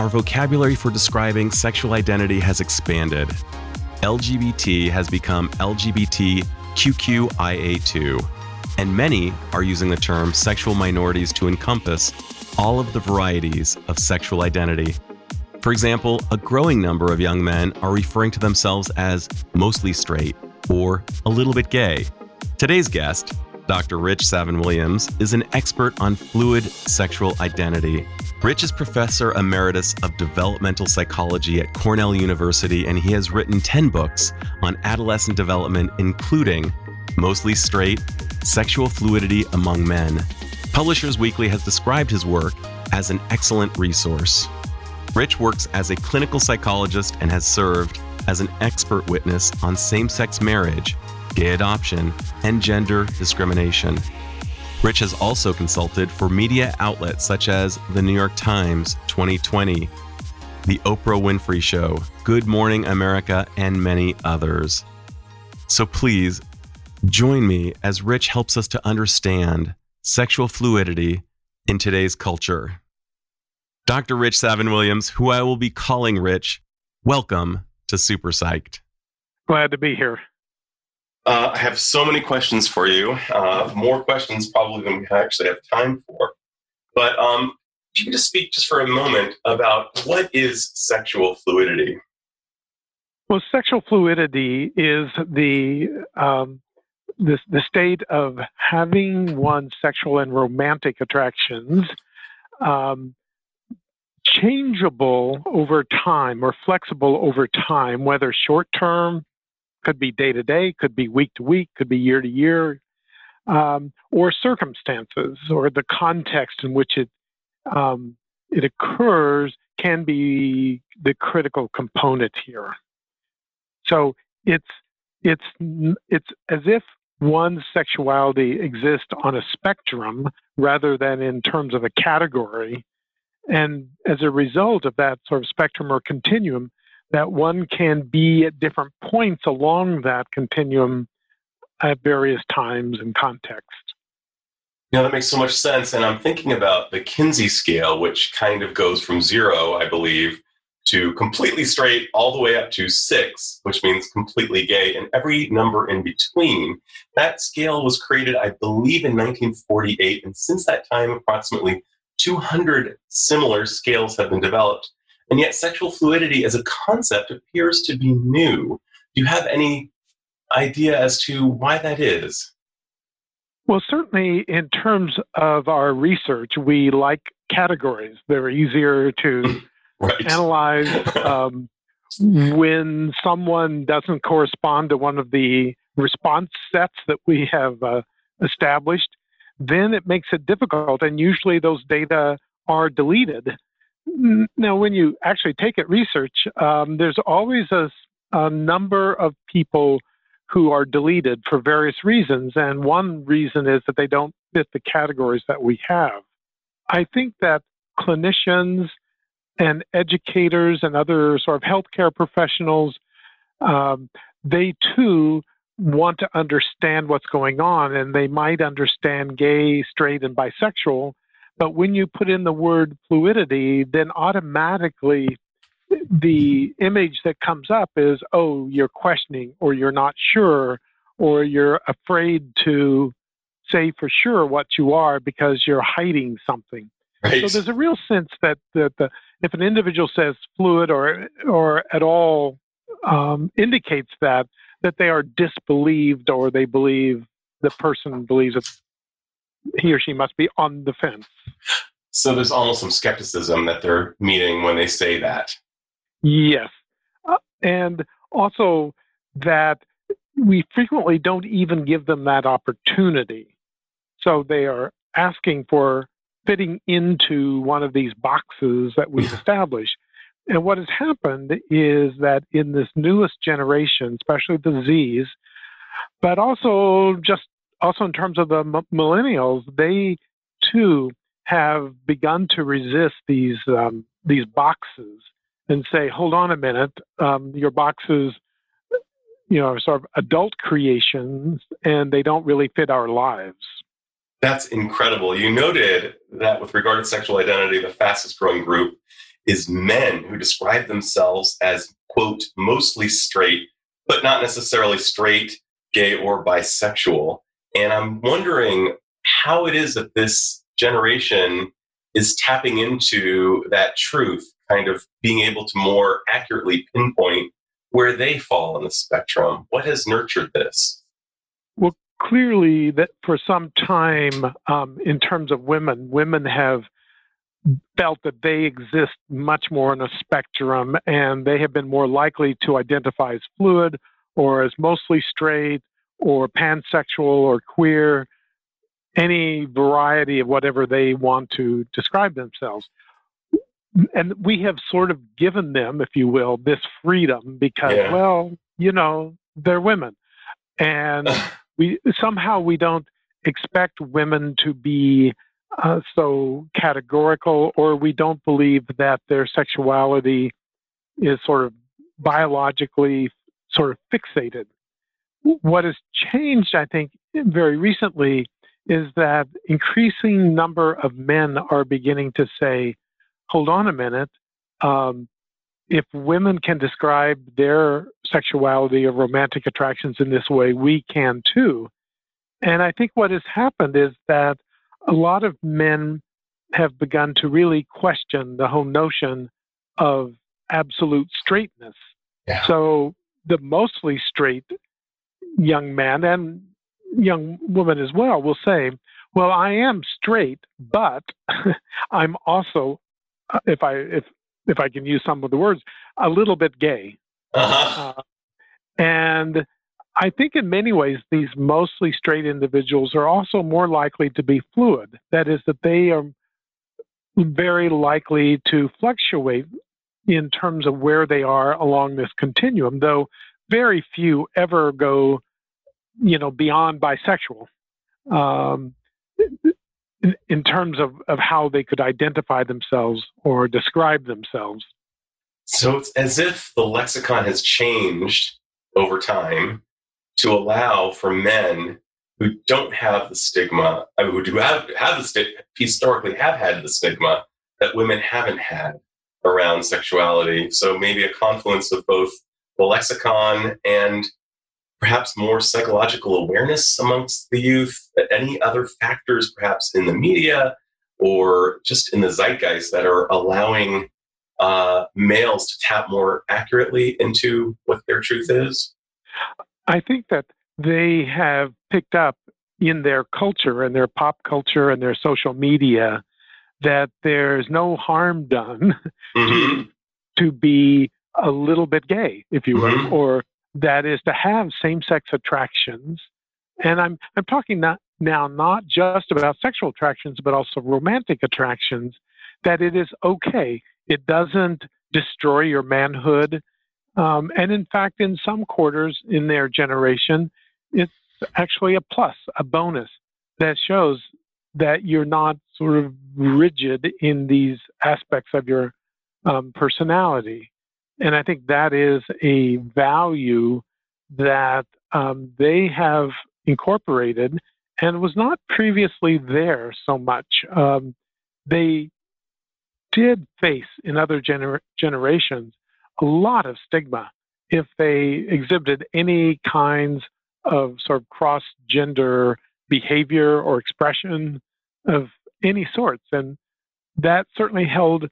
our vocabulary for describing sexual identity has expanded. LGBT has become LGBTQIA2, and many are using the term sexual minorities to encompass all of the varieties of sexual identity. For example, a growing number of young men are referring to themselves as mostly straight or a little bit gay. Today's guest, Dr. Ritch Savin-Williams, is an expert on fluid sexual identity Ritch is professor emeritus of developmental psychology at Cornell University, and he has written 10 books on adolescent development, including Mostly Straight, Sexual Fluidity Among Men. Publishers Weekly has described his work as an excellent resource. Ritch works as a clinical psychologist and has served as an expert witness on same sex marriage, gay adoption, and gender discrimination. Ritch has also consulted for media outlets such as The New York Times 2020, The Oprah Winfrey Show, Good Morning America, and many others. So please join me as Ritch helps us to understand sexual fluidity in today's culture. Dr. Ritch Savin-Williams, who I will be calling Ritch, welcome to Super Psyched. Glad to be here. Uh, I have so many questions for you, uh, more questions probably than we actually have time for. But um, if you could just speak just for a moment about what is sexual fluidity? Well, sexual fluidity is the um, the, the state of having one's sexual and romantic attractions um, changeable over time or flexible over time, whether short term could be day to day, could be week to week, could be year to year, um, or circumstances or the context in which it um, it occurs can be the critical component here. So it's it's it's as if one's sexuality exists on a spectrum rather than in terms of a category. And as a result of that sort of spectrum or continuum, that one can be at different points along that continuum at various times and contexts. Yeah, that makes so much sense. And I'm thinking about the Kinsey scale, which kind of goes from zero, I believe, to completely straight all the way up to six, which means completely gay, and every number in between. That scale was created, I believe, in 1948. And since that time, approximately 200 similar scales have been developed and yet, sexual fluidity as a concept appears to be new. Do you have any idea as to why that is? Well, certainly in terms of our research, we like categories. They're easier to right. analyze. Um, when someone doesn't correspond to one of the response sets that we have uh, established, then it makes it difficult. And usually those data are deleted now, when you actually take it research, um, there's always a, a number of people who are deleted for various reasons. And one reason is that they don't fit the categories that we have. I think that clinicians and educators and other sort of healthcare professionals, um, they too want to understand what's going on and they might understand gay, straight, and bisexual, but when you put in the word fluidity, then automatically the image that comes up is, oh, you're questioning or you're not sure or you're afraid to say for sure what you are because you're hiding something. Right. So there's a real sense that, that the, if an individual says fluid or or at all um, indicates that that they are disbelieved or they believe the person believes that he or she must be on the fence. So there's almost some skepticism that they're meeting when they say that. Yes. Uh, and also that we frequently don't even give them that opportunity. So they are asking for fitting into one of these boxes that we've established And what has happened is that in this newest generation, especially the Z's, but also just also in terms of the m- millennials, they too have begun to resist these um, these boxes and say, "Hold on a minute, um, your boxes, you know, are sort of adult creations, and they don't really fit our lives." That's incredible. You noted that with regard to sexual identity, the fastest growing group is men who describe themselves as, quote, mostly straight, but not necessarily straight, gay, or bisexual. And I'm wondering how it is that this generation is tapping into that truth, kind of being able to more accurately pinpoint where they fall on the spectrum. What has nurtured this? Well, clearly, that for some time, um, in terms of women, women have felt that they exist much more on a spectrum and they have been more likely to identify as fluid or as mostly straight or pansexual or queer, any variety of whatever they want to describe themselves. And we have sort of given them, if you will, this freedom because, yeah. well, you know, they're women. And we somehow we don't expect women to be uh, so categorical, or we don't believe that their sexuality is sort of biologically sort of fixated. What has changed, I think, very recently is that increasing number of men are beginning to say, hold on a minute, um, if women can describe their sexuality or romantic attractions in this way, we can too. And I think what has happened is that a lot of men have begun to really question the whole notion of absolute straightness. Yeah. So the mostly straight young man and young woman as well will say, "Well, I am straight, but I'm also, uh, if I if if I can use some of the words, a little bit gay." Uh-huh. Uh, and I think in many ways, these mostly straight individuals are also more likely to be fluid. That is, that they are very likely to fluctuate in terms of where they are along this continuum, though very few ever go, you know, beyond bisexual um, in, in terms of, of how they could identify themselves or describe themselves. So it's as if the lexicon has changed over time to allow for men who don't have the stigma, I mean, who do have, have the stigma, historically have had the stigma that women haven't had around sexuality. So maybe a confluence of both the lexicon and perhaps more psychological awareness amongst the youth, any other factors perhaps in the media or just in the zeitgeist that are allowing uh, males to tap more accurately into what their truth is? I think that they have picked up in their culture and their pop culture and their social media that there's no harm done mm-hmm. to be a little bit gay, if you will, mm-hmm. or that is to have same-sex attractions. And I'm I'm talking not, now not just about sexual attractions, but also romantic attractions. That it is okay. It doesn't destroy your manhood. Um, and in fact, in some quarters in their generation, it's actually a plus, a bonus that shows that you're not sort of rigid in these aspects of your um, personality. And I think that is a value that um, they have incorporated and was not previously there so much. Um, they did face in other gener- generations a lot of stigma if they exhibited any kinds of sort of cross gender behavior or expression of any sorts. And that certainly held,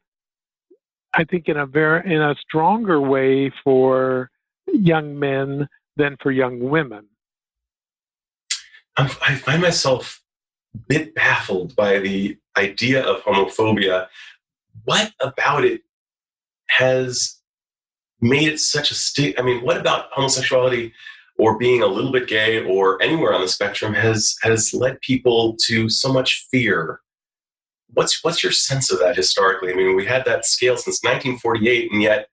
I think, in a very in a stronger way for young men than for young women. I find myself a bit baffled by the idea of homophobia. What about it has made it such a stick. I mean, what about homosexuality or being a little bit gay or anywhere on the spectrum has has led people to so much fear what's what's your sense of that historically? I mean, we had that scale since 1948, and yet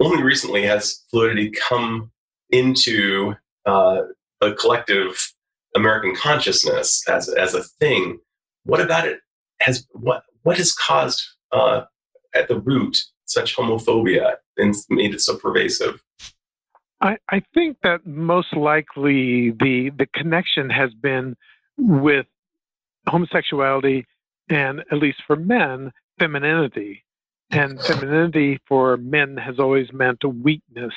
only recently has fluidity come into uh, a collective American consciousness as as a thing. What about it has what what has caused uh, at the root such homophobia and made it so pervasive? I, I think that most likely the the connection has been with homosexuality and at least for men, femininity. And femininity for men has always meant a weakness.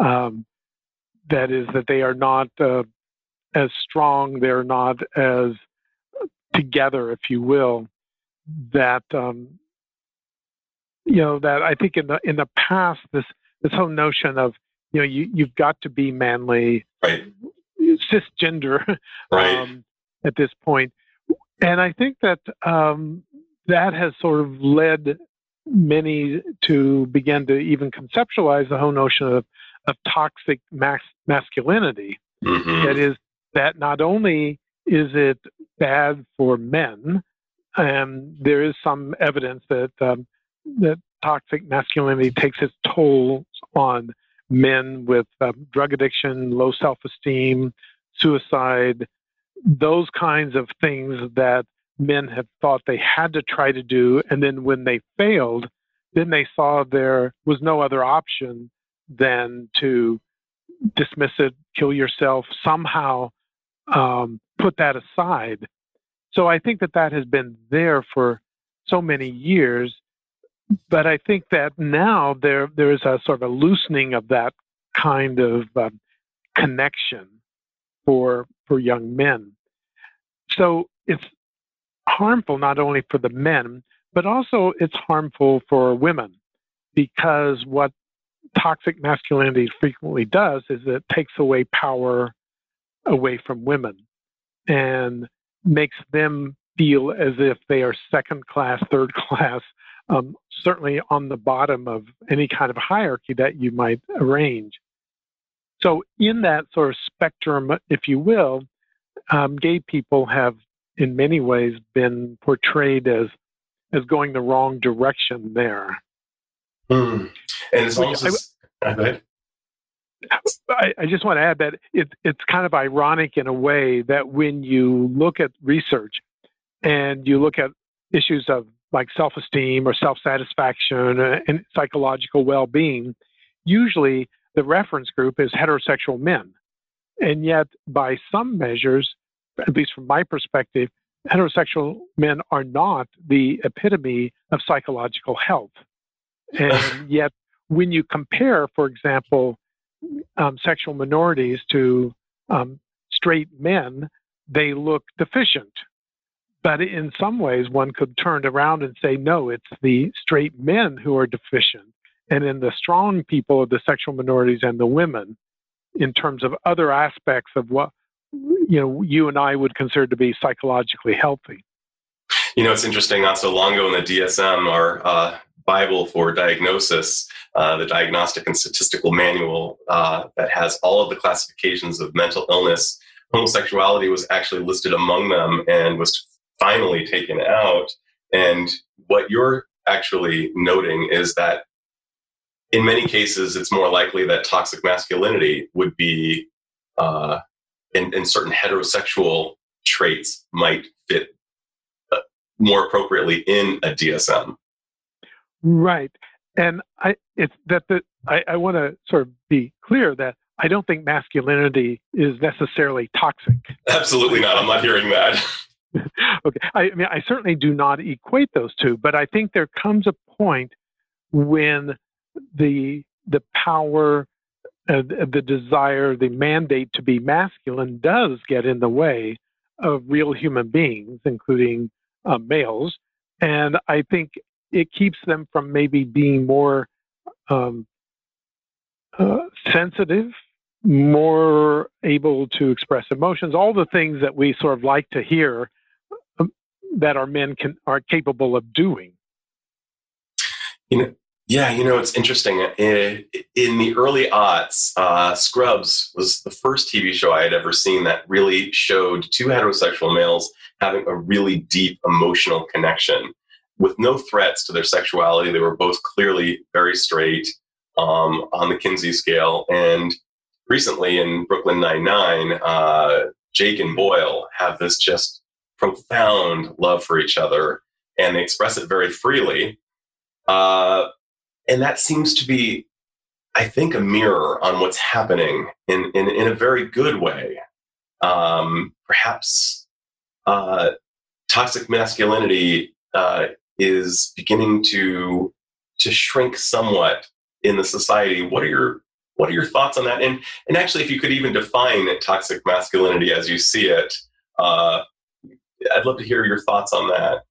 Um, that is, that they are not uh, as strong, they're not as together, if you will. That um, you know that I think in the in the past this this whole notion of you know you you've got to be manly, right. cisgender, right. Um, at this point and I think that um, that has sort of led many to begin to even conceptualize the whole notion of, of toxic mas- masculinity. Mm-hmm. That is, that not only is it bad for men, and there is some evidence that um, that toxic masculinity takes its toll on men with um, drug addiction, low self-esteem, suicide, those kinds of things that men have thought they had to try to do. And then when they failed, then they saw there was no other option than to dismiss it, kill yourself, somehow um, put that aside. So I think that that has been there for so many years. But I think that now there there is a sort of a loosening of that kind of um, connection for for young men. So it's harmful not only for the men, but also it's harmful for women because what toxic masculinity frequently does is it takes away power away from women and makes them feel as if they are second class, third class, um, certainly on the bottom of any kind of hierarchy that you might arrange. So, in that sort of spectrum, if you will, um, gay people have, in many ways, been portrayed as as going the wrong direction there. Mm. And it's almost. I, I, I, just want to add that it, it's kind of ironic in a way that when you look at research and you look at issues of like self esteem or self satisfaction and psychological well being, usually the reference group is heterosexual men. And yet, by some measures, at least from my perspective, heterosexual men are not the epitome of psychological health. And yet, when you compare, for example, um, sexual minorities to um, straight men, they look deficient. But in some ways, one could turn around and say, no, it's the straight men who are deficient and in the strong people of the sexual minorities and the women in terms of other aspects of what you know you and I would consider to be psychologically healthy. You know, it's interesting. Not so long ago in the DSM, our uh, Bible for diagnosis, uh, the Diagnostic and Statistical Manual uh, that has all of the classifications of mental illness, homosexuality was actually listed among them and was finally taken out. And what you're actually noting is that in many cases, it's more likely that toxic masculinity would be, uh, and, and certain heterosexual traits might fit uh, more appropriately in a DSM. Right, and I it's that the I, I want to sort of be clear that I don't think masculinity is necessarily toxic. Absolutely not. I'm not hearing that. okay, I, I mean I certainly do not equate those two, but I think there comes a point when the the power, uh, the desire, the mandate to be masculine does get in the way of real human beings, including uh, males, and I think it keeps them from maybe being more um, uh, sensitive, more able to express emotions, all the things that we sort of like to hear um, that our men can are capable of doing. You know, Yeah, you know, it's interesting. In, the early aughts, uh, Scrubs was the first TV show I had ever seen that really showed two heterosexual males having a really deep emotional connection with no threats to their sexuality. They were both clearly very straight um, on the Kinsey scale. And recently in Brooklyn Nine-Nine, uh, Jake and Boyle have this just profound love for each other and they express it very freely. Uh, and that seems to be, I think, a mirror on what's happening in, in, in a very good way. Um, perhaps uh, toxic masculinity uh, is beginning to to shrink somewhat in the society. What are your what are your thoughts on that? And and actually, if you could even define toxic masculinity as you see it, uh, I'd love to hear your thoughts on that.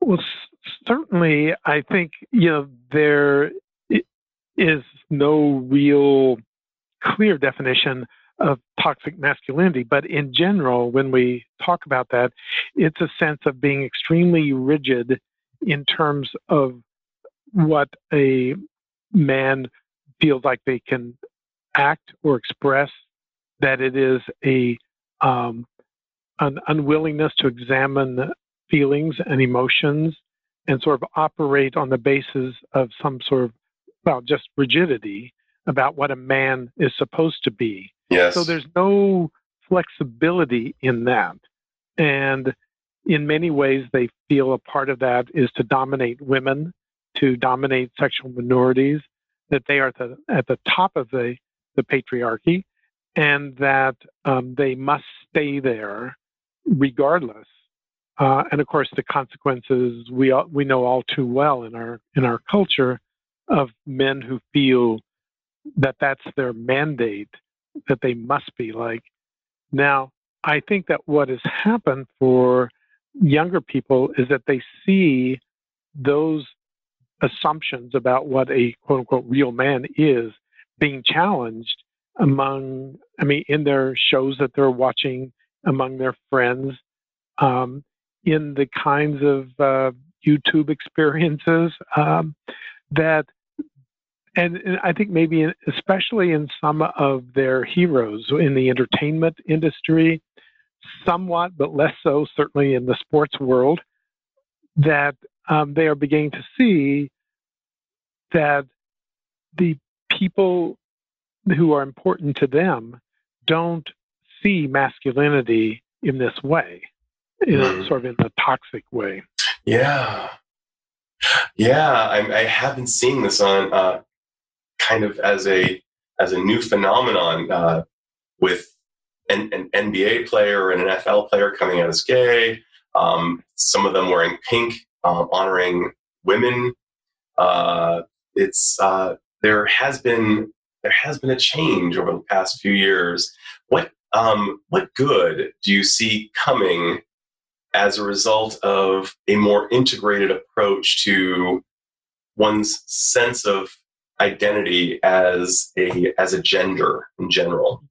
Well, certainly, I think you know there is no real clear definition of toxic masculinity, but in general, when we talk about that, it's a sense of being extremely rigid in terms of what a man feels like they can act or express, that it is a um, an unwillingness to examine feelings and emotions and sort of operate on the basis of some sort of well just rigidity about what a man is supposed to be. Yes. so there's no flexibility in that. And in many ways they feel a part of that is to dominate women to dominate sexual minorities that they are at the, at the top of the, the patriarchy and that um, they must stay there regardless uh, and of course, the consequences we all, we know all too well in our in our culture of men who feel that that's their mandate, that they must be like. Now, I think that what has happened for younger people is that they see those assumptions about what a quote unquote real man is being challenged among, I mean, in their shows that they're watching, among their friends. Um, in the kinds of uh, YouTube experiences um, that, and, and, I think maybe especially in some of their heroes in the entertainment industry, somewhat, but less so, certainly in the sports world, that um, they are beginning to see that the people who are important to them don't see masculinity in this way in mm. sort of in a toxic way. Yeah, yeah, I, I have been seeing this on uh, kind of as a as a new phenomenon uh, with an, an, NBA player and an NFL player coming out as gay. Um, some of them wearing pink, uh, honoring women. Uh, it's uh, there has been there has been a change over the past few years. What um, what good do you see coming as a result of a more integrated approach to one's sense of identity as a as a gender in general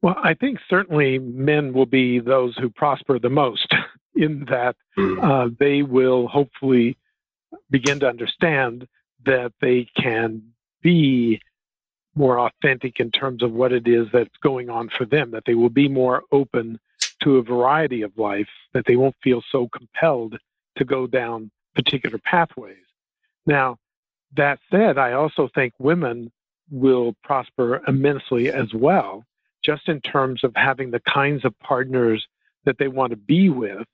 well i think certainly men will be those who prosper the most in that mm. uh, they will hopefully begin to understand that they can be more authentic in terms of what it is that's going on for them that they will be more open to a variety of life that they won't feel so compelled to go down particular pathways. Now, that said, I also think women will prosper immensely as well, just in terms of having the kinds of partners that they want to be with.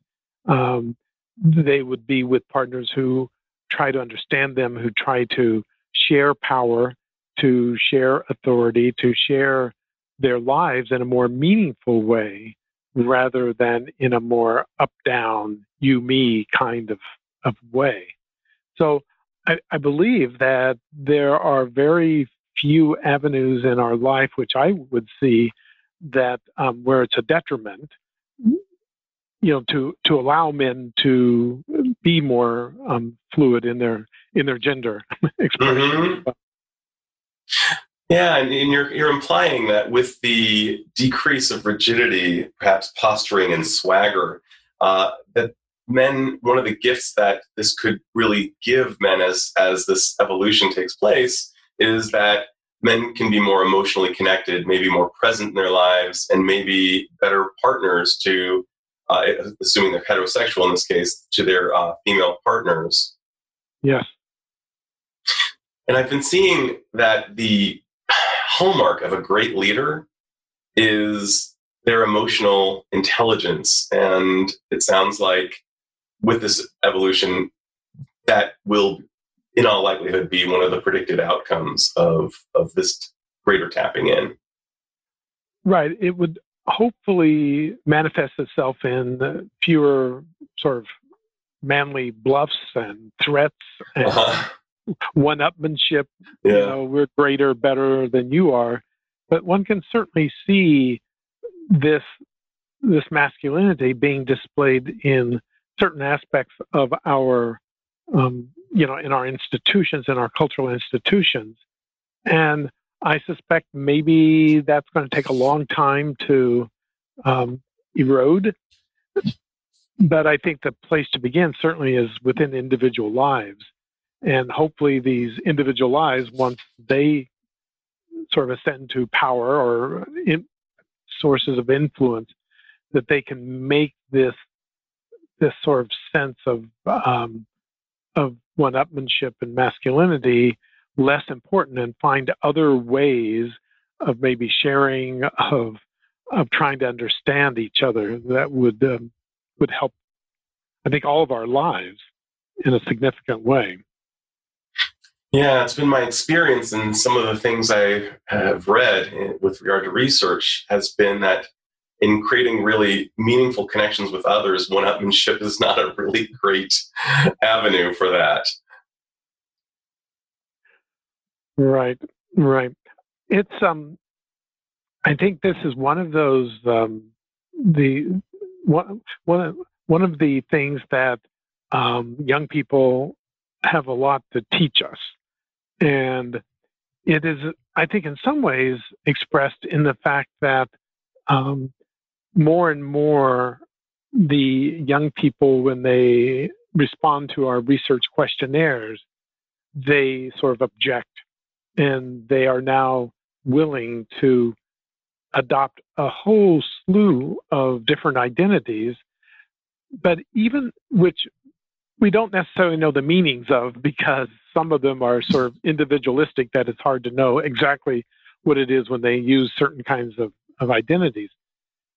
Um, they would be with partners who try to understand them, who try to share power, to share authority, to share their lives in a more meaningful way rather than in a more up down, you me kind of, of way. So I, I believe that there are very few avenues in our life which I would see that um, where it's a detriment, you know, to to allow men to be more um, fluid in their in their gender expression. Mm-hmm. Yeah, and, you're you're implying that with the decrease of rigidity, perhaps posturing and swagger, uh, that men, one of the gifts that this could really give men as as this evolution takes place is that men can be more emotionally connected, maybe more present in their lives, and maybe better partners to, uh, assuming they're heterosexual in this case, to their uh, female partners. Yes. And I've been seeing that the hallmark of a great leader is their emotional intelligence. And it sounds like with this evolution, that will, in all likelihood, be one of the predicted outcomes of, of this greater tapping in. Right. It would hopefully manifest itself in fewer sort of manly bluffs and threats and uh-huh. One-upmanship. Yeah. You know, we're greater, better than you are. But one can certainly see this this masculinity being displayed in certain aspects of our um, you know in our institutions in our cultural institutions and i suspect maybe that's going to take a long time to um, erode but i think the place to begin certainly is within individual lives and hopefully these individual lives once they sort of ascend to power or in, sources of influence that they can make this this sort of sense of um, of one-upmanship and masculinity less important and find other ways of maybe sharing of of trying to understand each other that would um, would help I think all of our lives in a significant way. Yeah, it's been my experience, and some of the things I have read with regard to research has been that in creating really meaningful connections with others, one-upmanship is not a really great avenue for that. Right, right. It's um, I think this is one of those um, the one one one of the things that um, young people have a lot to teach us and it is, I think, in some ways expressed in the fact that um, more and more the young people, when they respond to our research questionnaires, they sort of object. And they are now willing to adopt a whole slew of different identities. But even which we don't necessarily know the meanings of because some of them are sort of individualistic that it's hard to know exactly what it is when they use certain kinds of, of identities.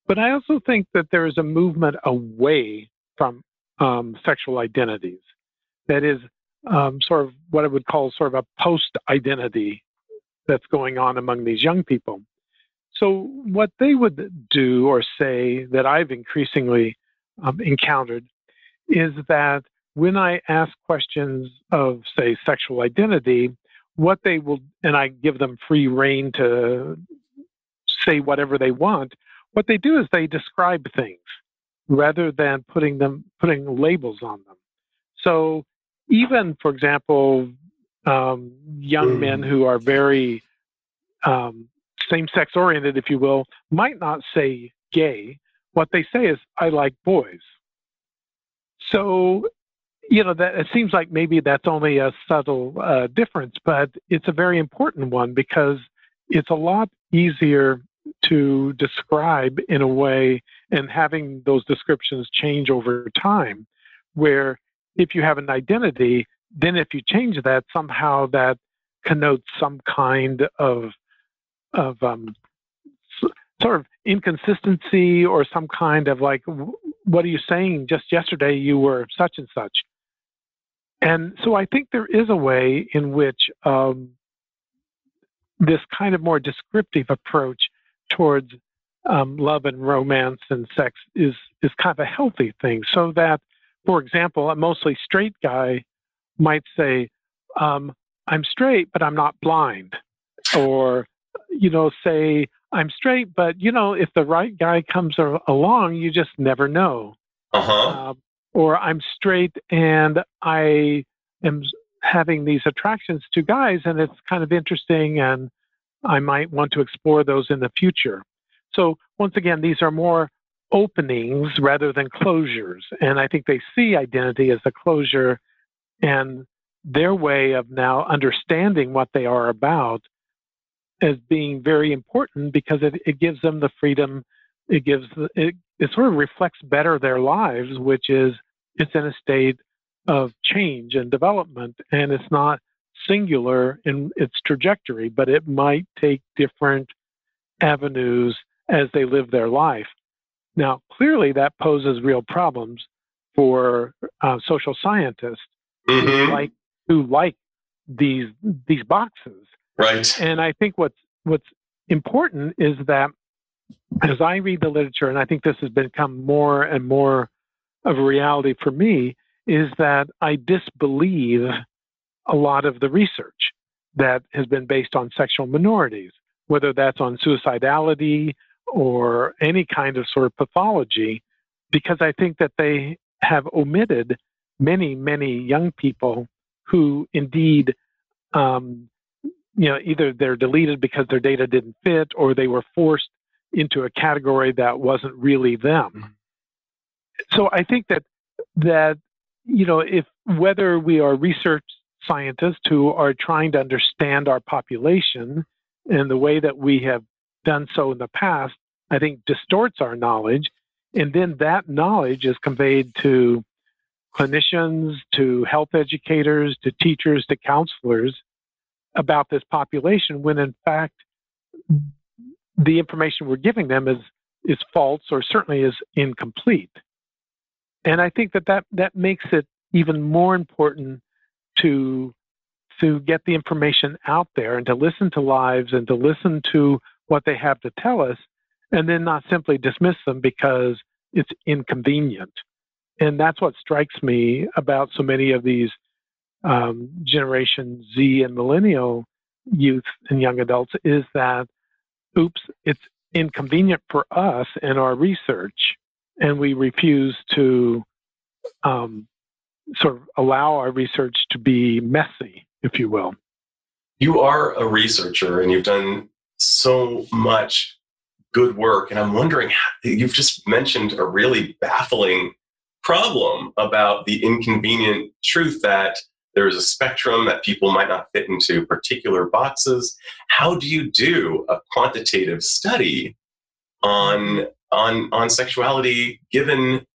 But I also think that there is a movement away from um, sexual identities that is um, sort of what I would call sort of a post identity that's going on among these young people. So, what they would do or say that I've increasingly um, encountered is that when I ask questions of, say, sexual identity, what they will, and I give them free reign to say whatever they want, what they do is they describe things rather than putting them putting labels on them. So even, for example, um, young men who are very um, same-sex oriented, if you will, might not say gay. What they say is, "I like boys." So you know that it seems like maybe that's only a subtle uh, difference, but it's a very important one because it's a lot easier to describe in a way and having those descriptions change over time. Where if you have an identity, then if you change that, somehow that connotes some kind of of um, sort of inconsistency or some kind of like, what are you saying? Just yesterday you were such and such. And so I think there is a way in which um, this kind of more descriptive approach towards um, love and romance and sex is is kind of a healthy thing. So that, for example, a mostly straight guy might say, um, "I'm straight, but I'm not blind," or you know, say, "I'm straight, but you know, if the right guy comes along, you just never know." Uh-huh. Uh, or I'm straight and I am having these attractions to guys and it's kind of interesting and I might want to explore those in the future. So once again, these are more openings rather than closures. And I think they see identity as a closure and their way of now understanding what they are about as being very important because it, it gives them the freedom it gives it, it sort of reflects better their lives which is it's in a state of change and development and it's not singular in its trajectory but it might take different avenues as they live their life. Now clearly that poses real problems for uh, social scientists mm-hmm. who like who like these these boxes. Right. And i think what's what's important is that as I read the literature, and I think this has become more and more of reality for me, is that I disbelieve a lot of the research that has been based on sexual minorities, whether that's on suicidality or any kind of sort of pathology, because I think that they have omitted many, many young people who indeed um, you know, either they're deleted because their data didn't fit or they were forced into a category that wasn't really them. So I think that that you know, if whether we are research scientists who are trying to understand our population and the way that we have done so in the past, I think distorts our knowledge. And then that knowledge is conveyed to clinicians, to health educators, to teachers, to counselors about this population when in fact the information we're giving them is is false or certainly is incomplete. And I think that that, that makes it even more important to to get the information out there and to listen to lives and to listen to what they have to tell us and then not simply dismiss them because it's inconvenient. And that's what strikes me about so many of these um, Generation Z and millennial youth and young adults is that, oops, it's inconvenient for us in our research, and we refuse to um, sort of allow our research to be messy, if you will. You are a researcher and you've done so much good work. And I'm wondering, you've just mentioned a really baffling problem about the inconvenient truth that there's a spectrum that people might not fit into particular boxes. How do you do a quantitative study on on on sexuality given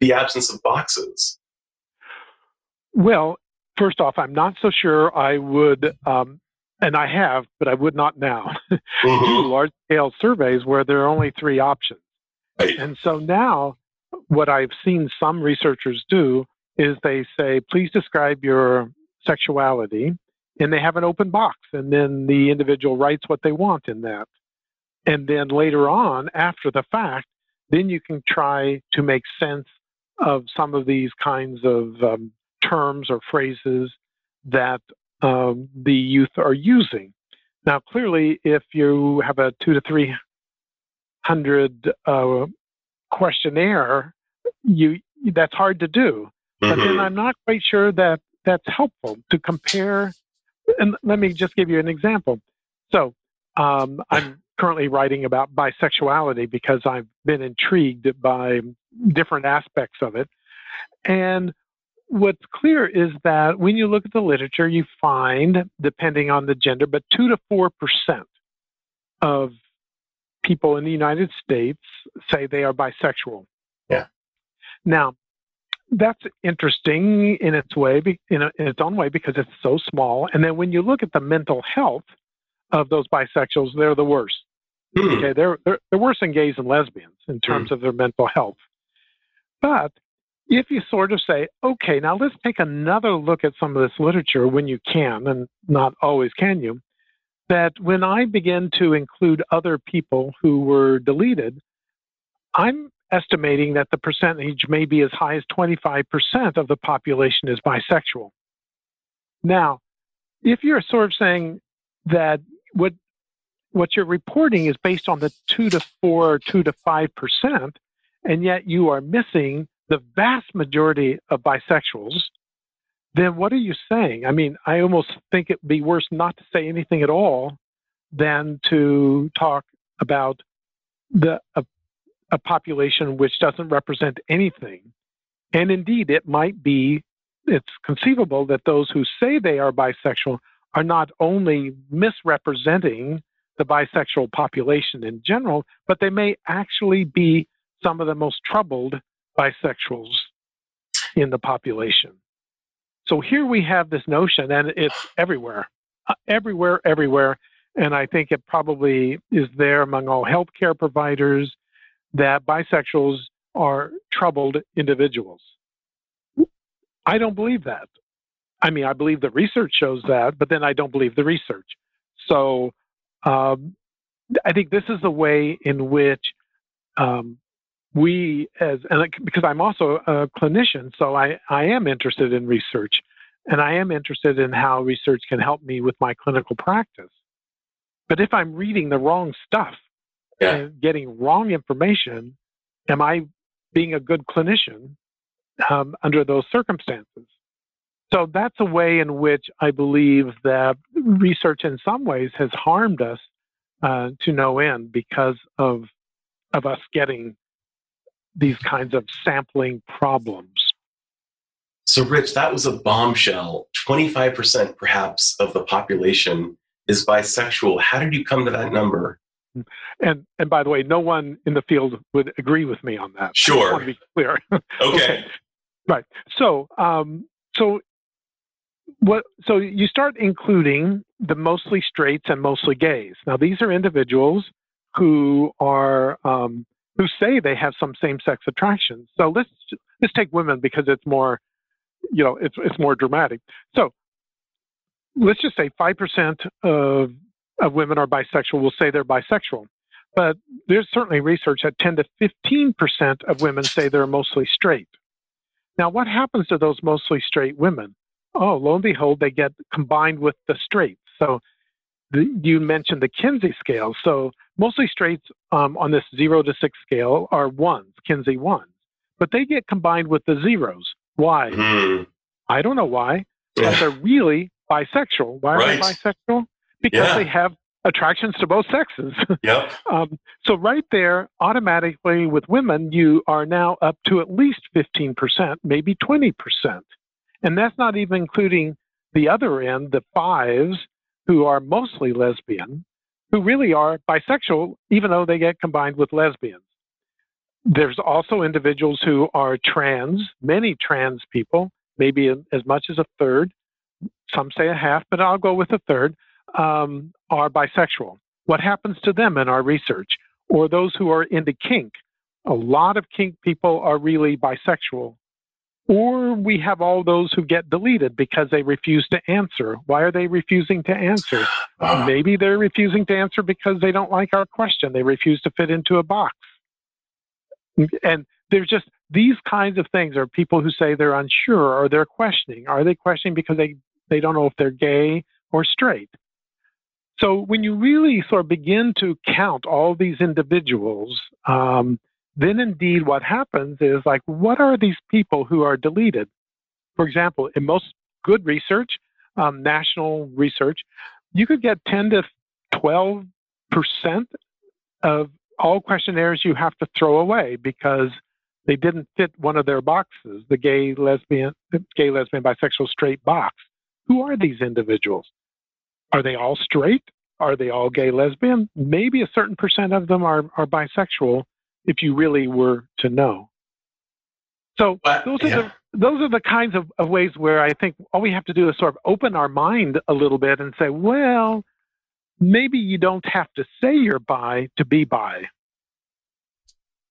the absence of boxes? Well, first off, I'm not so sure I would, um, and I have, but I would not now mm-hmm. do large scale surveys where there are only three options. Right. And so now, what I've seen some researchers do is they say, please describe your sexuality, and they have an open box, and then the individual writes what they want in that. And then later on, after the fact, then you can try to make sense of some of these kinds of um, terms or phrases that um, the youth are using. Now, clearly, if you have a two to three hundred uh, questionnaire, you that's hard to do. Mm-hmm. But then mm-hmm. I'm not quite sure that that's helpful to compare. And let me just give you an example. So um, I'm currently writing about bisexuality because I've been intrigued by different aspects of it. And what's clear is that when you look at the literature, you find, depending on the gender, but two to four percent of people in the United States say they are bisexual. Yeah. Now, that's interesting in its way, in, a, in its own way, because it's so small. And then when you look at the mental health of those bisexuals, they're the worst. Mm. Okay, they're, they're, they're worse than gays and lesbians in terms mm. of their mental health. But if you sort of say, okay, now let's take another look at some of this literature when you can, and not always can you, that when I begin to include other people who were deleted, I'm estimating that the percentage may be as high as 25% of the population is bisexual. Now, if you're sort of saying that what what you're reporting is based on the two to four, two to five percent, and yet you are missing the vast majority of bisexuals, then what are you saying? I mean, I almost think it'd be worse not to say anything at all than to talk about the a population which doesn't represent anything. And indeed, it might be, it's conceivable that those who say they are bisexual are not only misrepresenting the bisexual population in general, but they may actually be some of the most troubled bisexuals in the population. So here we have this notion, and it's everywhere, uh, everywhere, everywhere. And I think it probably is there among all healthcare providers that bisexuals are troubled individuals. I don't believe that. I mean, I believe the research shows that, but then I don't believe the research. So um, I think this is the way in which um, we, as and because I'm also a clinician, so I, I am interested in research, and I am interested in how research can help me with my clinical practice. But if I'm reading the wrong stuff yeah. and getting wrong information, am I being a good clinician um, under those circumstances? So that's a way in which I believe that research in some ways has harmed us uh, to no end because of of us getting these kinds of sampling problems. So, Ritch, that was a bombshell. 25% perhaps of the population is bisexual. How did you come to that number? And and by the way, no one in the field would agree with me on that. Sure. I want to be clear. Okay. okay. Right. So um, so what so you start including the mostly straights and mostly gays. Now these are individuals who are um, who say they have some same-sex attractions. So let's let's take women because it's more, you know, it's it's more dramatic. So let's just say five percent of of women are bisexual will say they're bisexual, but there's certainly research that 10 to 15 percent of women say they're mostly straight. Now, what happens to those mostly straight women? Oh, lo and behold, they get combined with the straights. So the, you mentioned the Kinsey scale. So mostly straights um, on this zero to six scale are ones, Kinsey ones, but they get combined with the zeros. Why? Mm. I don't know why, yeah. but they're really bisexual. Why right. are they bisexual? Because yeah. they have attractions to both sexes. Yep. um, so right there, automatically with women, you are now up to at least 15%, maybe 20%. And that's not even including the other end, the fives, who are mostly lesbian, who really are bisexual, even though they get combined with lesbians. There's also individuals who are trans, many trans people, maybe as much as a third, some say a half, but I'll go with a third, um, are bisexual. What happens to them in our research? Or those who are into kink. A lot of kink people are really bisexual or we have all those who get deleted because they refuse to answer. Why are they refusing to answer? Uh, Maybe they're refusing to answer because they don't like our question. They refuse to fit into a box. And there's just these kinds of things are people who say they're unsure or they're questioning. Are they questioning because they, they don't know if they're gay or straight? So when you really sort of begin to count all these individuals, um, then indeed what happens is like, what are these people who are deleted? For example, in most good research, um, national research, you could get 10 to 12 percent of all questionnaires you have to throw away because they didn't fit one of their boxes, the gay, lesbian, gay, lesbian, bisexual, straight box. Who are these individuals? Are they all straight? Are they all gay, lesbian? Maybe a certain percent of them are, are bisexual, if you really were to know. So those are yeah. the those are the kinds of, of ways where I think all we have to do is sort of open our mind a little bit and say, well, maybe you don't have to say you're bi to be bi.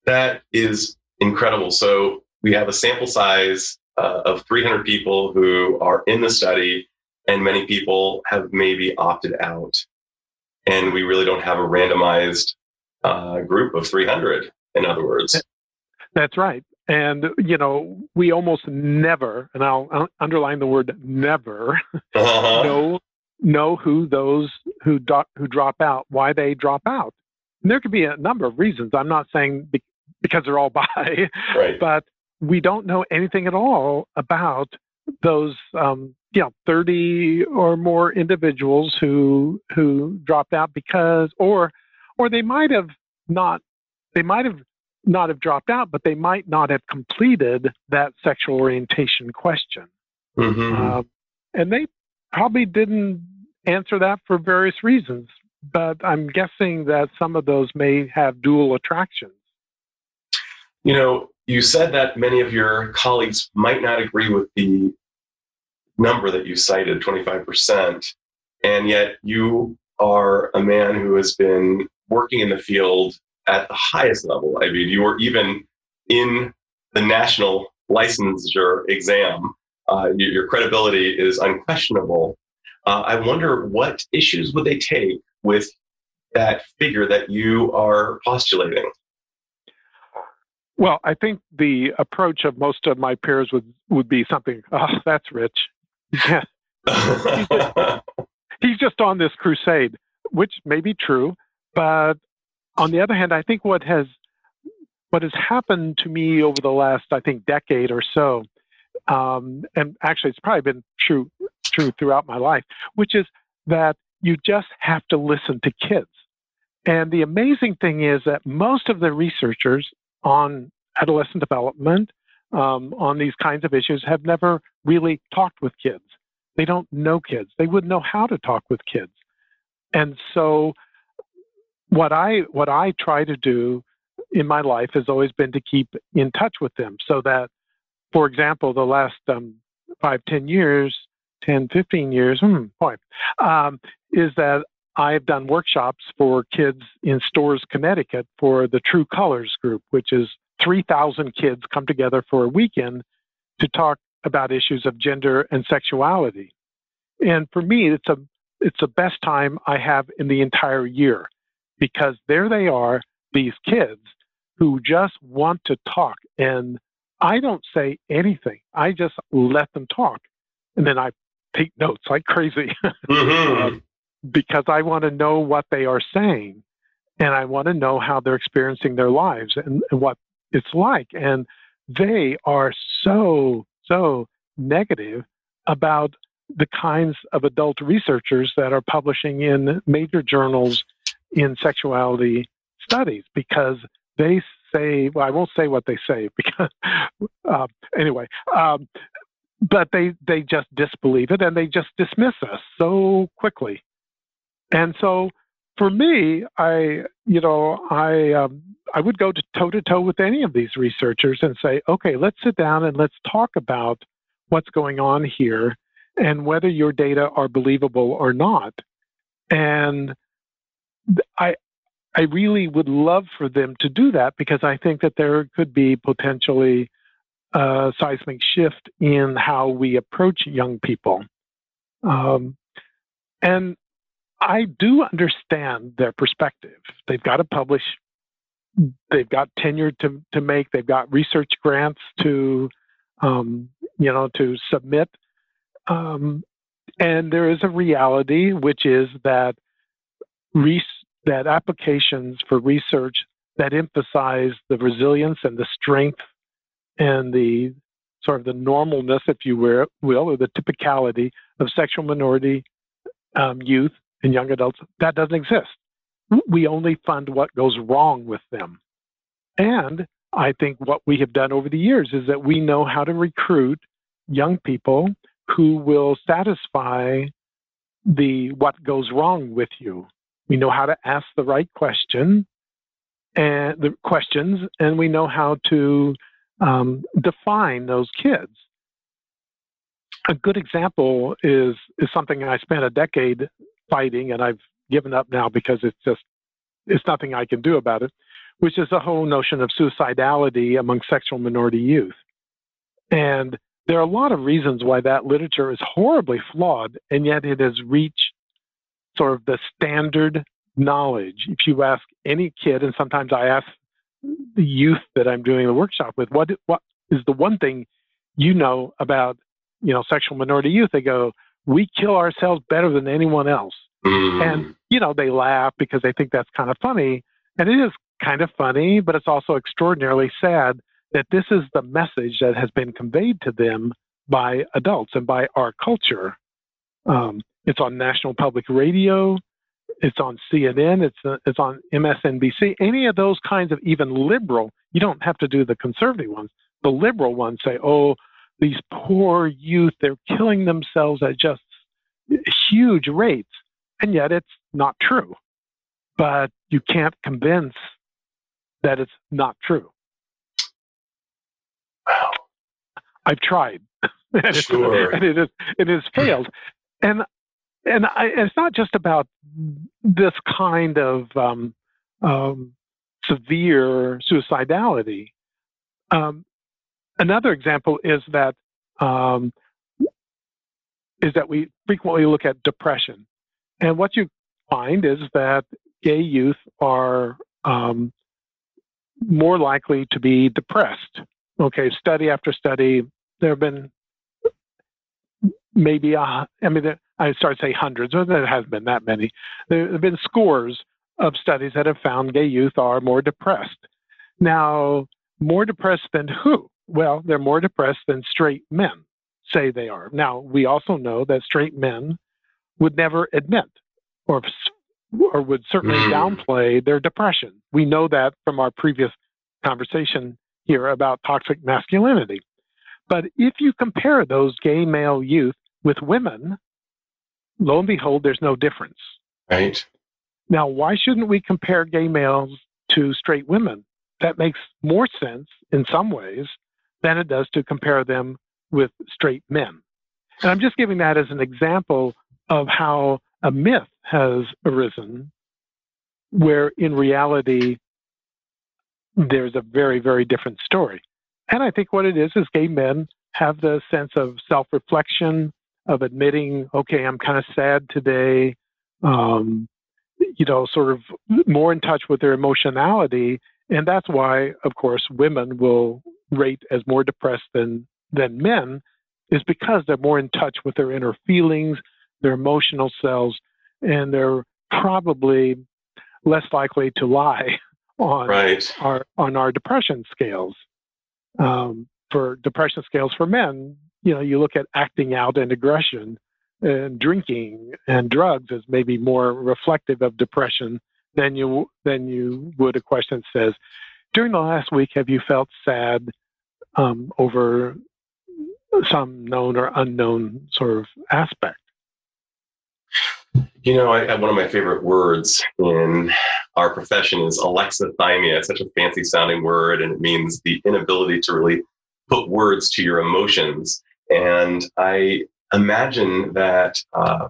That is incredible. So we have a sample size uh, of 300 people who are in the study, and many people have maybe opted out. And we really don't have a randomized uh, group of 300 in other words. That's right. And, you know, we almost never, and I'll underline the word never, uh-huh. know, know who those who, do, who drop out, why they drop out. And there could be a number of reasons. I'm not saying be, because they're all bi, right. but we don't know anything at all about those um, you know 30 or more individuals who who dropped out because or or they might have not they might have not have dropped out, but they might not have completed that sexual orientation question. Mm-hmm. Uh, and they probably didn't answer that for various reasons, but I'm guessing that some of those may have dual attractions. You know, you said that many of your colleagues might not agree with the number that you cited, 25%, and yet you are a man who has been working in the field at the highest level. I mean, you were even in the national licensure exam. Uh, your credibility is unquestionable. Uh, I wonder what issues would they take with that figure that you are postulating? Well, I think the approach of most of my peers would, would be something, oh, that's rich. Yeah. he's, just, he's just on this crusade, which may be true. But on the other hand, I think what has what has happened to me over the last, I think, decade or so, um, and actually it's probably been true true throughout my life, which is that you just have to listen to kids. And the amazing thing is that most of the researchers on adolescent development, um, on these kinds of issues, have never really talked with kids. They don't know kids. They wouldn't know how to talk with kids. And so, what I what I try to do in my life has always been to keep in touch with them, so that, for example, the last um, five, ten years, 10, 15 years, hmm, boy, um, is that I've done workshops for kids in Storrs, Connecticut for the True Colors group, which is 3,000 kids come together for a weekend to talk about issues of gender and sexuality. And for me, it's a it's the best time I have in the entire year because there they are, these kids who just want to talk. And I don't say anything. I just let them talk. And then I take notes like crazy mm-hmm. uh, because I want to know what they are saying and I want to know how they're experiencing their lives and, and what it's like. And they are so, so negative about the kinds of adult researchers that are publishing in major journals in sexuality studies because they say, well, I won't say what they say because, uh, anyway, um, but they they just disbelieve it and they just dismiss us so quickly. And so for me i you know i um, i would go toe to toe with any of these researchers and say okay let's sit down and let's talk about what's going on here and whether your data are believable or not. And i i really would love for them to do that because i think that there could be potentially a seismic shift in how we approach young people. Um, and I do understand their perspective. They've got to publish, they've got tenure to, to make, they've got research grants to, um, you know, to submit. Um, and there is a reality, which is that res- that applications for research that emphasize the resilience and the strength and the sort of the normalness, if you will, or the typicality of sexual minority um, youth and young adults, that doesn't exist. We only fund what goes wrong with them. And I think what we have done over the years is that we know how to recruit young people who will satisfy the what goes wrong with you. We know how to ask the right question and the questions, and we know how to um, define those kids. A good example is is something I spent a decade fighting, and I've given up now because it's just it's nothing I can do about it, which is the whole notion of suicidality among sexual minority youth. And there are a lot of reasons why that literature is horribly flawed, and yet it has reached sort of the standard knowledge. If you ask any kid, and sometimes I ask the youth that I'm doing the workshop with, what what is the one thing you know about you know sexual minority youth? They go, we kill ourselves better than anyone else, mm. and you know they laugh because they think that's kind of funny, and it is kind of funny, but it's also extraordinarily sad that this is the message that has been conveyed to them by adults and by our culture. Um, it's on national public radio. it's on CNN, it's uh, it's on MSNBC. Any of those kinds of even liberal, you don't have to do the conservative ones. The liberal ones say, "Oh, these poor youth, they're killing themselves at just huge rates," and yet it's not true. But you can't convince that it's not true. Wow. I've tried, and, sure. and it, is, it has failed. And and I, it's not just about this kind of um, um, severe suicidality. Um, another example is that um, is that we frequently look at depression, and what you find is that gay youth are um, more likely to be depressed. Okay, study after study, there have been maybe, uh, I mean, I start to say hundreds, but there hasn't been that many. There have been scores of studies that have found gay youth are more depressed. Now, more depressed than who? Well, they're more depressed than straight men say they are. Now, we also know that straight men would never admit or or would certainly mm. downplay their depression. We know that from our previous conversation here about toxic masculinity. But if you compare those gay male youth with women, lo and behold, there's no difference. Right. Now, why shouldn't we compare gay males to straight women? That makes more sense in some ways than it does to compare them with straight men. And I'm just giving that as an example of how a myth has arisen where in reality there's a very, very different story. And I think what it is is gay men have the sense of self reflection, of admitting, okay, I'm kind of sad today, um, you know, sort of more in touch with their emotionality. And that's why, of course, women will rate as more depressed than, than men, is because they're more in touch with their inner feelings, their emotional selves, and they're probably less likely to lie on right. our on our depression scales. Um, for depression scales for men, you know, you look at acting out and aggression and drinking and drugs as maybe more reflective of depression than you than you would a question that says, during the last week, have you felt sad um, over some known or unknown sort of aspect? You know, I, one of my favorite words in our profession is alexithymia. It's such a fancy sounding word, and it means the inability to really put words to your emotions. And I imagine that uh,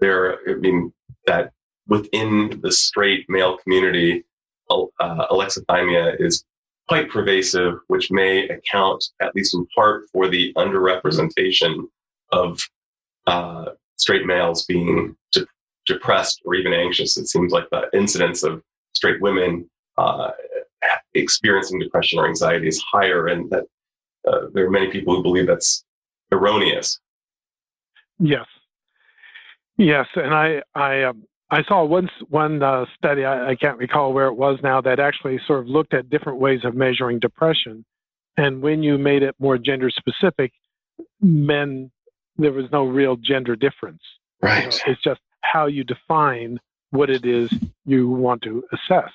there, I mean, that within the straight male community, uh, alexithymia is quite pervasive, which may account, at least in part, for the underrepresentation of uh, straight males being de- depressed or even anxious. It seems like the incidence of straight women uh, experiencing depression or anxiety is higher, and that uh, there are many people who believe that's erroneous. Yes, yes, and I I um, I saw one one uh, study I, I, can't recall where it was now that actually sort of looked at different ways of measuring depression, and when you made it more gender specific, men there was no real gender difference. Right. You know, it's just how you define what it is you want to assess,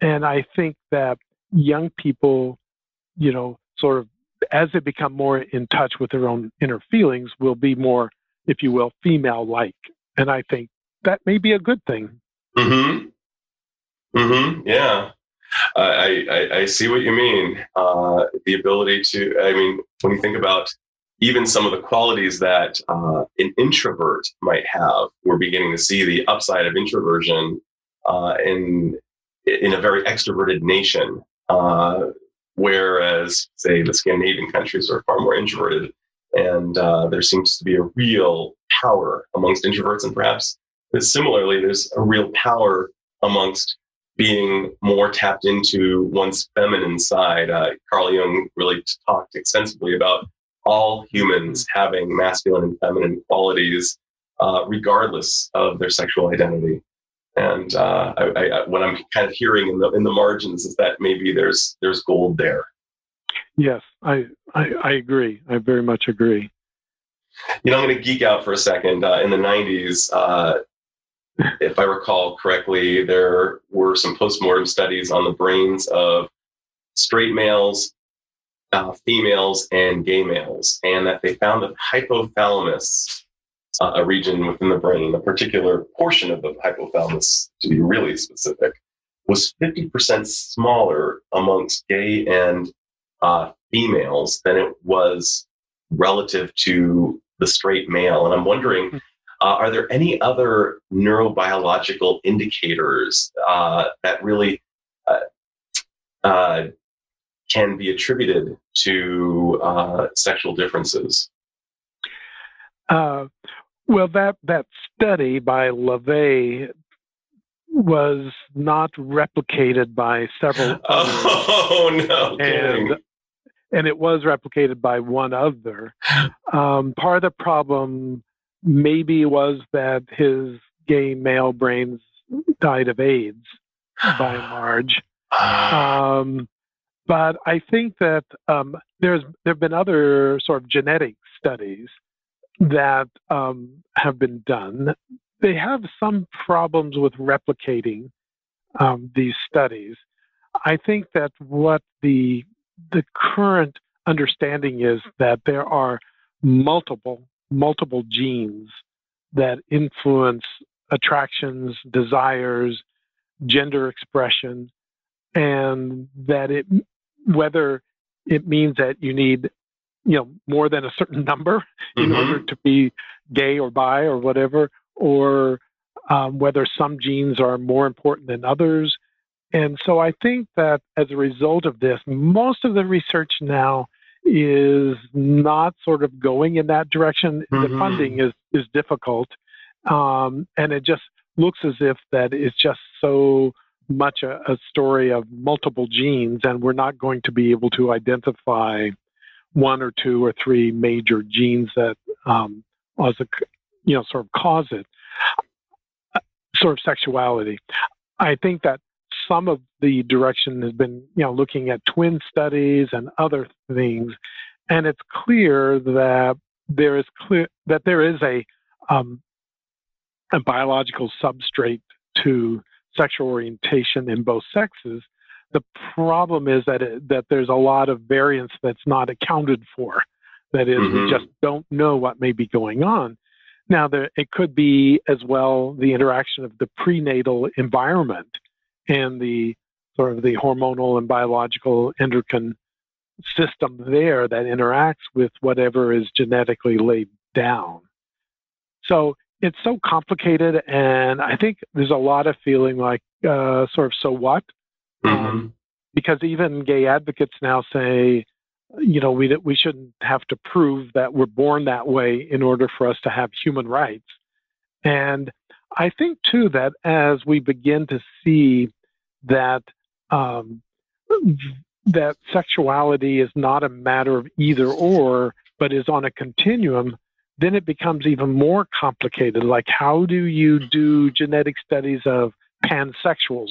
and I think that young people, you know, sort of as they become more in touch with their own inner feelings, will be more, if you will, female like. And I think that may be a good thing. Mm hmm. Mm hmm. Yeah. I, I, I, see what you mean. Uh, the ability to, I mean, when you think about even some of the qualities that uh, an introvert might have, we're beginning to see the upside of introversion uh, in in a very extroverted nation. Uh, whereas, say, the Scandinavian countries are far more introverted. And uh, there seems to be a real power amongst introverts, and perhaps similarly, there's a real power amongst being more tapped into one's feminine side. Uh, Carl Jung really talked extensively about all humans having masculine and feminine qualities, uh, regardless of their sexual identity. And uh, I, I, what I'm kind of hearing in the in the margins is that maybe there's there's gold there. Yes, I I, I agree. I very much agree. You know, I'm going to geek out for a second. Uh, in the '90s, uh, if I recall correctly, there were some postmortem studies on the brains of straight males, uh, females, and gay males, and that they found that hypothalamus, uh, a region within the brain, a particular portion of the hypothalamus, to be really specific, was 50% smaller amongst gay and uh, females than it was relative to the straight male. And I'm wondering, hmm. uh, are there any other neurobiological indicators uh, that really uh, uh can be attributed to uh, sexual differences? Well, that that study by LeVay was not replicated by several. Oh no! And and it was replicated by one other. Um, part of the problem maybe was that his gay male brains died of AIDS by and large. Um, but I think that um, there's there have been other sort of genetic studies that um, have been done. They have some problems with replicating um, these studies. I think that what the the current understanding is that there are multiple multiple genes that influence attractions, desires, gender expression, and that it whether it means that you need you know more than a certain number in mm-hmm. order to be gay or bi or whatever, or um, whether some genes are more important than others, and so I think that as a result of this, most of the research now is not sort of going in that direction. Mm-hmm. The funding is is difficult, um, and it just looks as if that is just so much a, a, story of multiple genes, and we're not going to be able to identify one or two or three major genes that um, a, you know sort of cause it, uh, sort of sexuality. I think that some of the direction has been, you know, looking at twin studies and other things, and it's clear that there is clear that there is a um, a biological substrate to sexual orientation in both sexes. The problem is that it, that there's a lot of variance that's not accounted for. That is, mm-hmm. we just don't know what may be going on. Now, there, it could be as well the interaction of the prenatal environment and the sort of the hormonal and biological endocrine system there that interacts with whatever is genetically laid down. So it's so complicated, and I think there's a lot of feeling like uh, sort of so what, mm-hmm. um, because even gay advocates now say, you know, we we shouldn't have to prove that we're born that way in order for us to have human rights, and I think too that as we begin to see that um, that sexuality is not a matter of either or, but is on a continuum, then it becomes even more complicated. Like, how do you do genetic studies of pansexuals,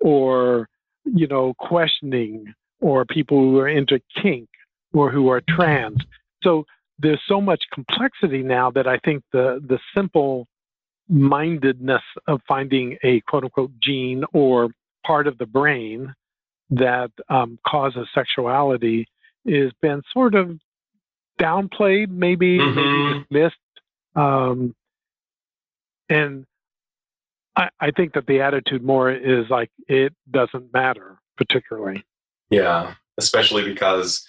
or you know, questioning, or people who are into kink, or who are trans? So there's so much complexity now that I think the the simple mindedness of finding a quote unquote gene or part of the brain that um, causes sexuality has been sort of downplayed, maybe, mm-hmm. maybe dismissed. Um, and I, I think that the attitude more is like it doesn't matter particularly. Yeah, especially because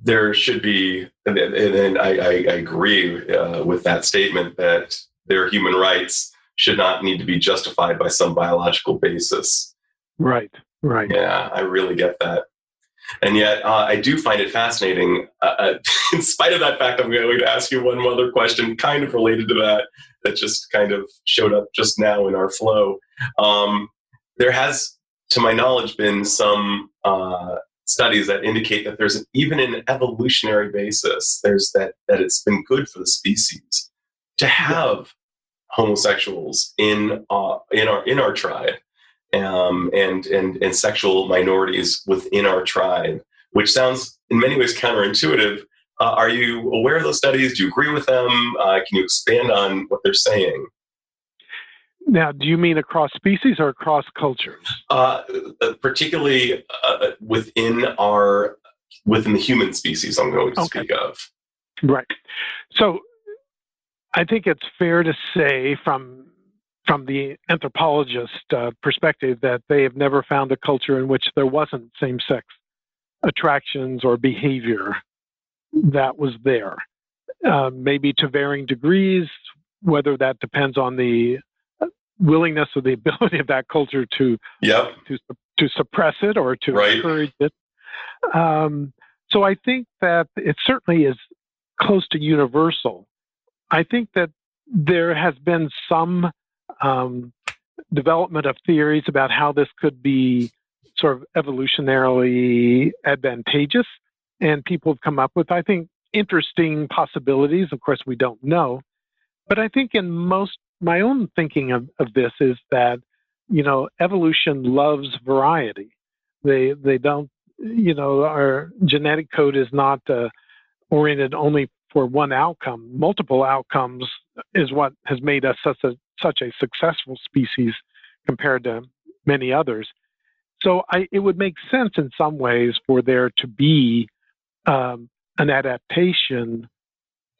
there should be, and, and I, I, agree uh, with that statement that their human rights should not need to be justified by some biological basis. Right, right. Yeah, I really get that. And yet, uh, I do find it fascinating. Uh, uh in spite of that fact, I'm going to ask you one other question, kind of related to that, that just kind of showed up just now in our flow. Um, there has, to my knowledge, been some uh, studies that indicate that there's an, even an evolutionary basis. There's that that it's been good for the species to have homosexuals in uh, in our in our tribe um, and, and, and sexual minorities within our tribe, which sounds in many ways counterintuitive. Uh, are you aware of those studies? Do you agree with them? Uh, can you expand on what they're saying? Now, do you mean across species or across cultures? Uh, uh particularly uh, within our within the human species. I'm going to okay. speak of. Right. So, I think it's fair to say from from the anthropologist uh, perspective that they have never found a culture in which there wasn't same-sex attractions or behavior that was there. Uh, maybe to varying degrees, whether that depends on the willingness or the ability of that culture to yep. to to suppress it or to right. encourage it. Um, so I think that it certainly is close to universal. I think that there has been some um, development of theories about how this could be sort of evolutionarily advantageous, and people have come up with, I think, interesting possibilities. Of course, we don't know, but I think in most my own thinking of, of this is that you know evolution loves variety. They they don't you know our genetic code is not uh, oriented only for one outcome. Multiple outcomes is what has made us such a such a successful species compared to many others. So I, it would make sense in some ways for there to be um, an adaptation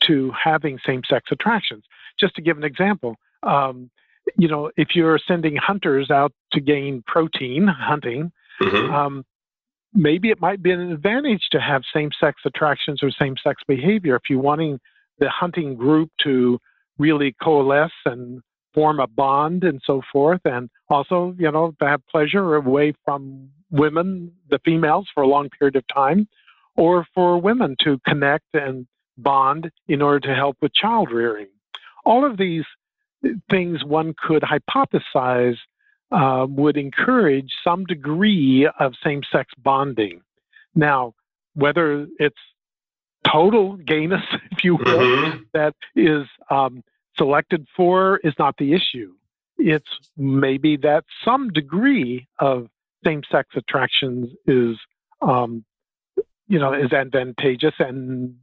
to having same-sex attractions. Just to give an example, um, you know, if you're sending hunters out to gain protein hunting, mm-hmm. um, maybe it might be an advantage to have same-sex attractions or same-sex behavior if you're wanting the hunting group to really coalesce and form a bond and so forth, and also, you know, to have pleasure away from women, the females, for a long period of time, or for women to connect and bond in order to help with child rearing. All of these things one could hypothesize uh, would encourage some degree of same sex bonding. Now, whether it's total gayness, if you will, mm-hmm. that is um, selected for is not the issue. It's maybe that some degree of same sex attractions is, um, you know, is advantageous and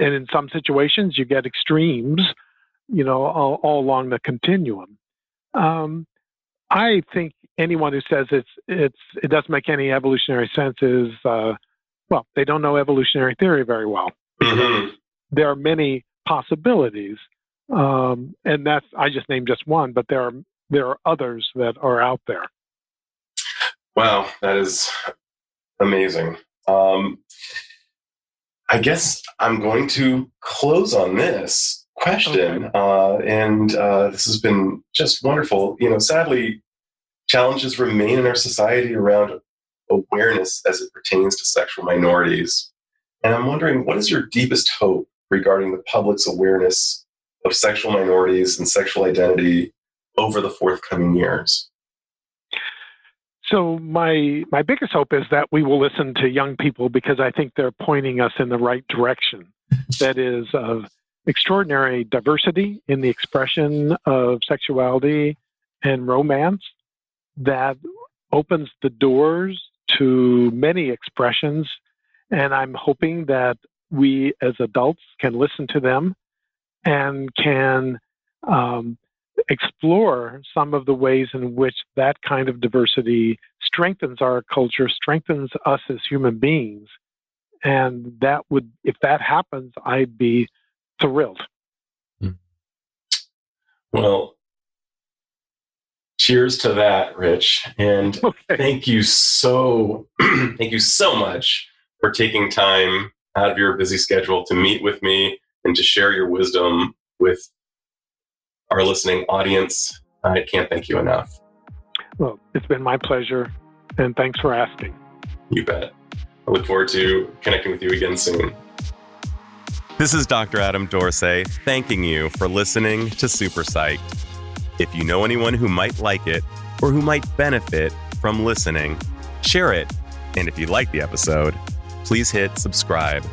and in some situations you get extremes you know, all, all along the continuum. Um, I think anyone who says it's it's it doesn't make any evolutionary sense is uh, well, they don't know evolutionary theory very well. Mm-hmm. There are many possibilities, um, and that's I just named just one, but there are there are others that are out there. Wow, that is amazing. Um, I guess I'm going to close on this question. Okay. Uh, and uh, this has been just wonderful. You know, sadly, challenges remain in our society around awareness as it pertains to sexual minorities. And I'm wondering, what is your deepest hope regarding the public's awareness of sexual minorities and sexual identity over the forthcoming years? So my my biggest hope is that we will listen to young people because I think they're pointing us in the right direction. That is of extraordinary diversity in the expression of sexuality and romance that opens the doors to many expressions. And I'm hoping that we as adults can listen to them and can um, explore some of the ways in which that kind of diversity strengthens our culture, strengthens us as human beings. And that would, if that happens, I'd be thrilled. Hmm. Well, cheers to that, Ritch. And okay. thank you so, thank you so much for taking time out of your busy schedule to meet with me and to share your wisdom with our listening audience. I can't thank you enough. Well, it's been my pleasure, and thanks for asking. You bet. I look forward to connecting with you again soon. This is Dr. Adam Dorsey thanking you for listening to Super Psyched. If you know anyone who might like it or who might benefit from listening, share it. And if you like the episode, please hit subscribe